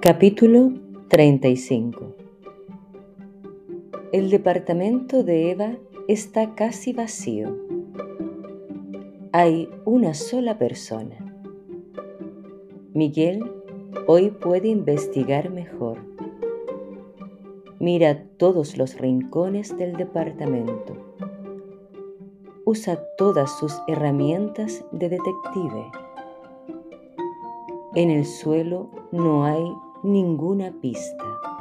Capítulo 35 El departamento de Eva está casi vacío. Hay una sola persona. Miguel hoy puede investigar mejor. Mira todos los rincones del departamento. Usa todas sus herramientas de detective. En el suelo no hay ninguna pista.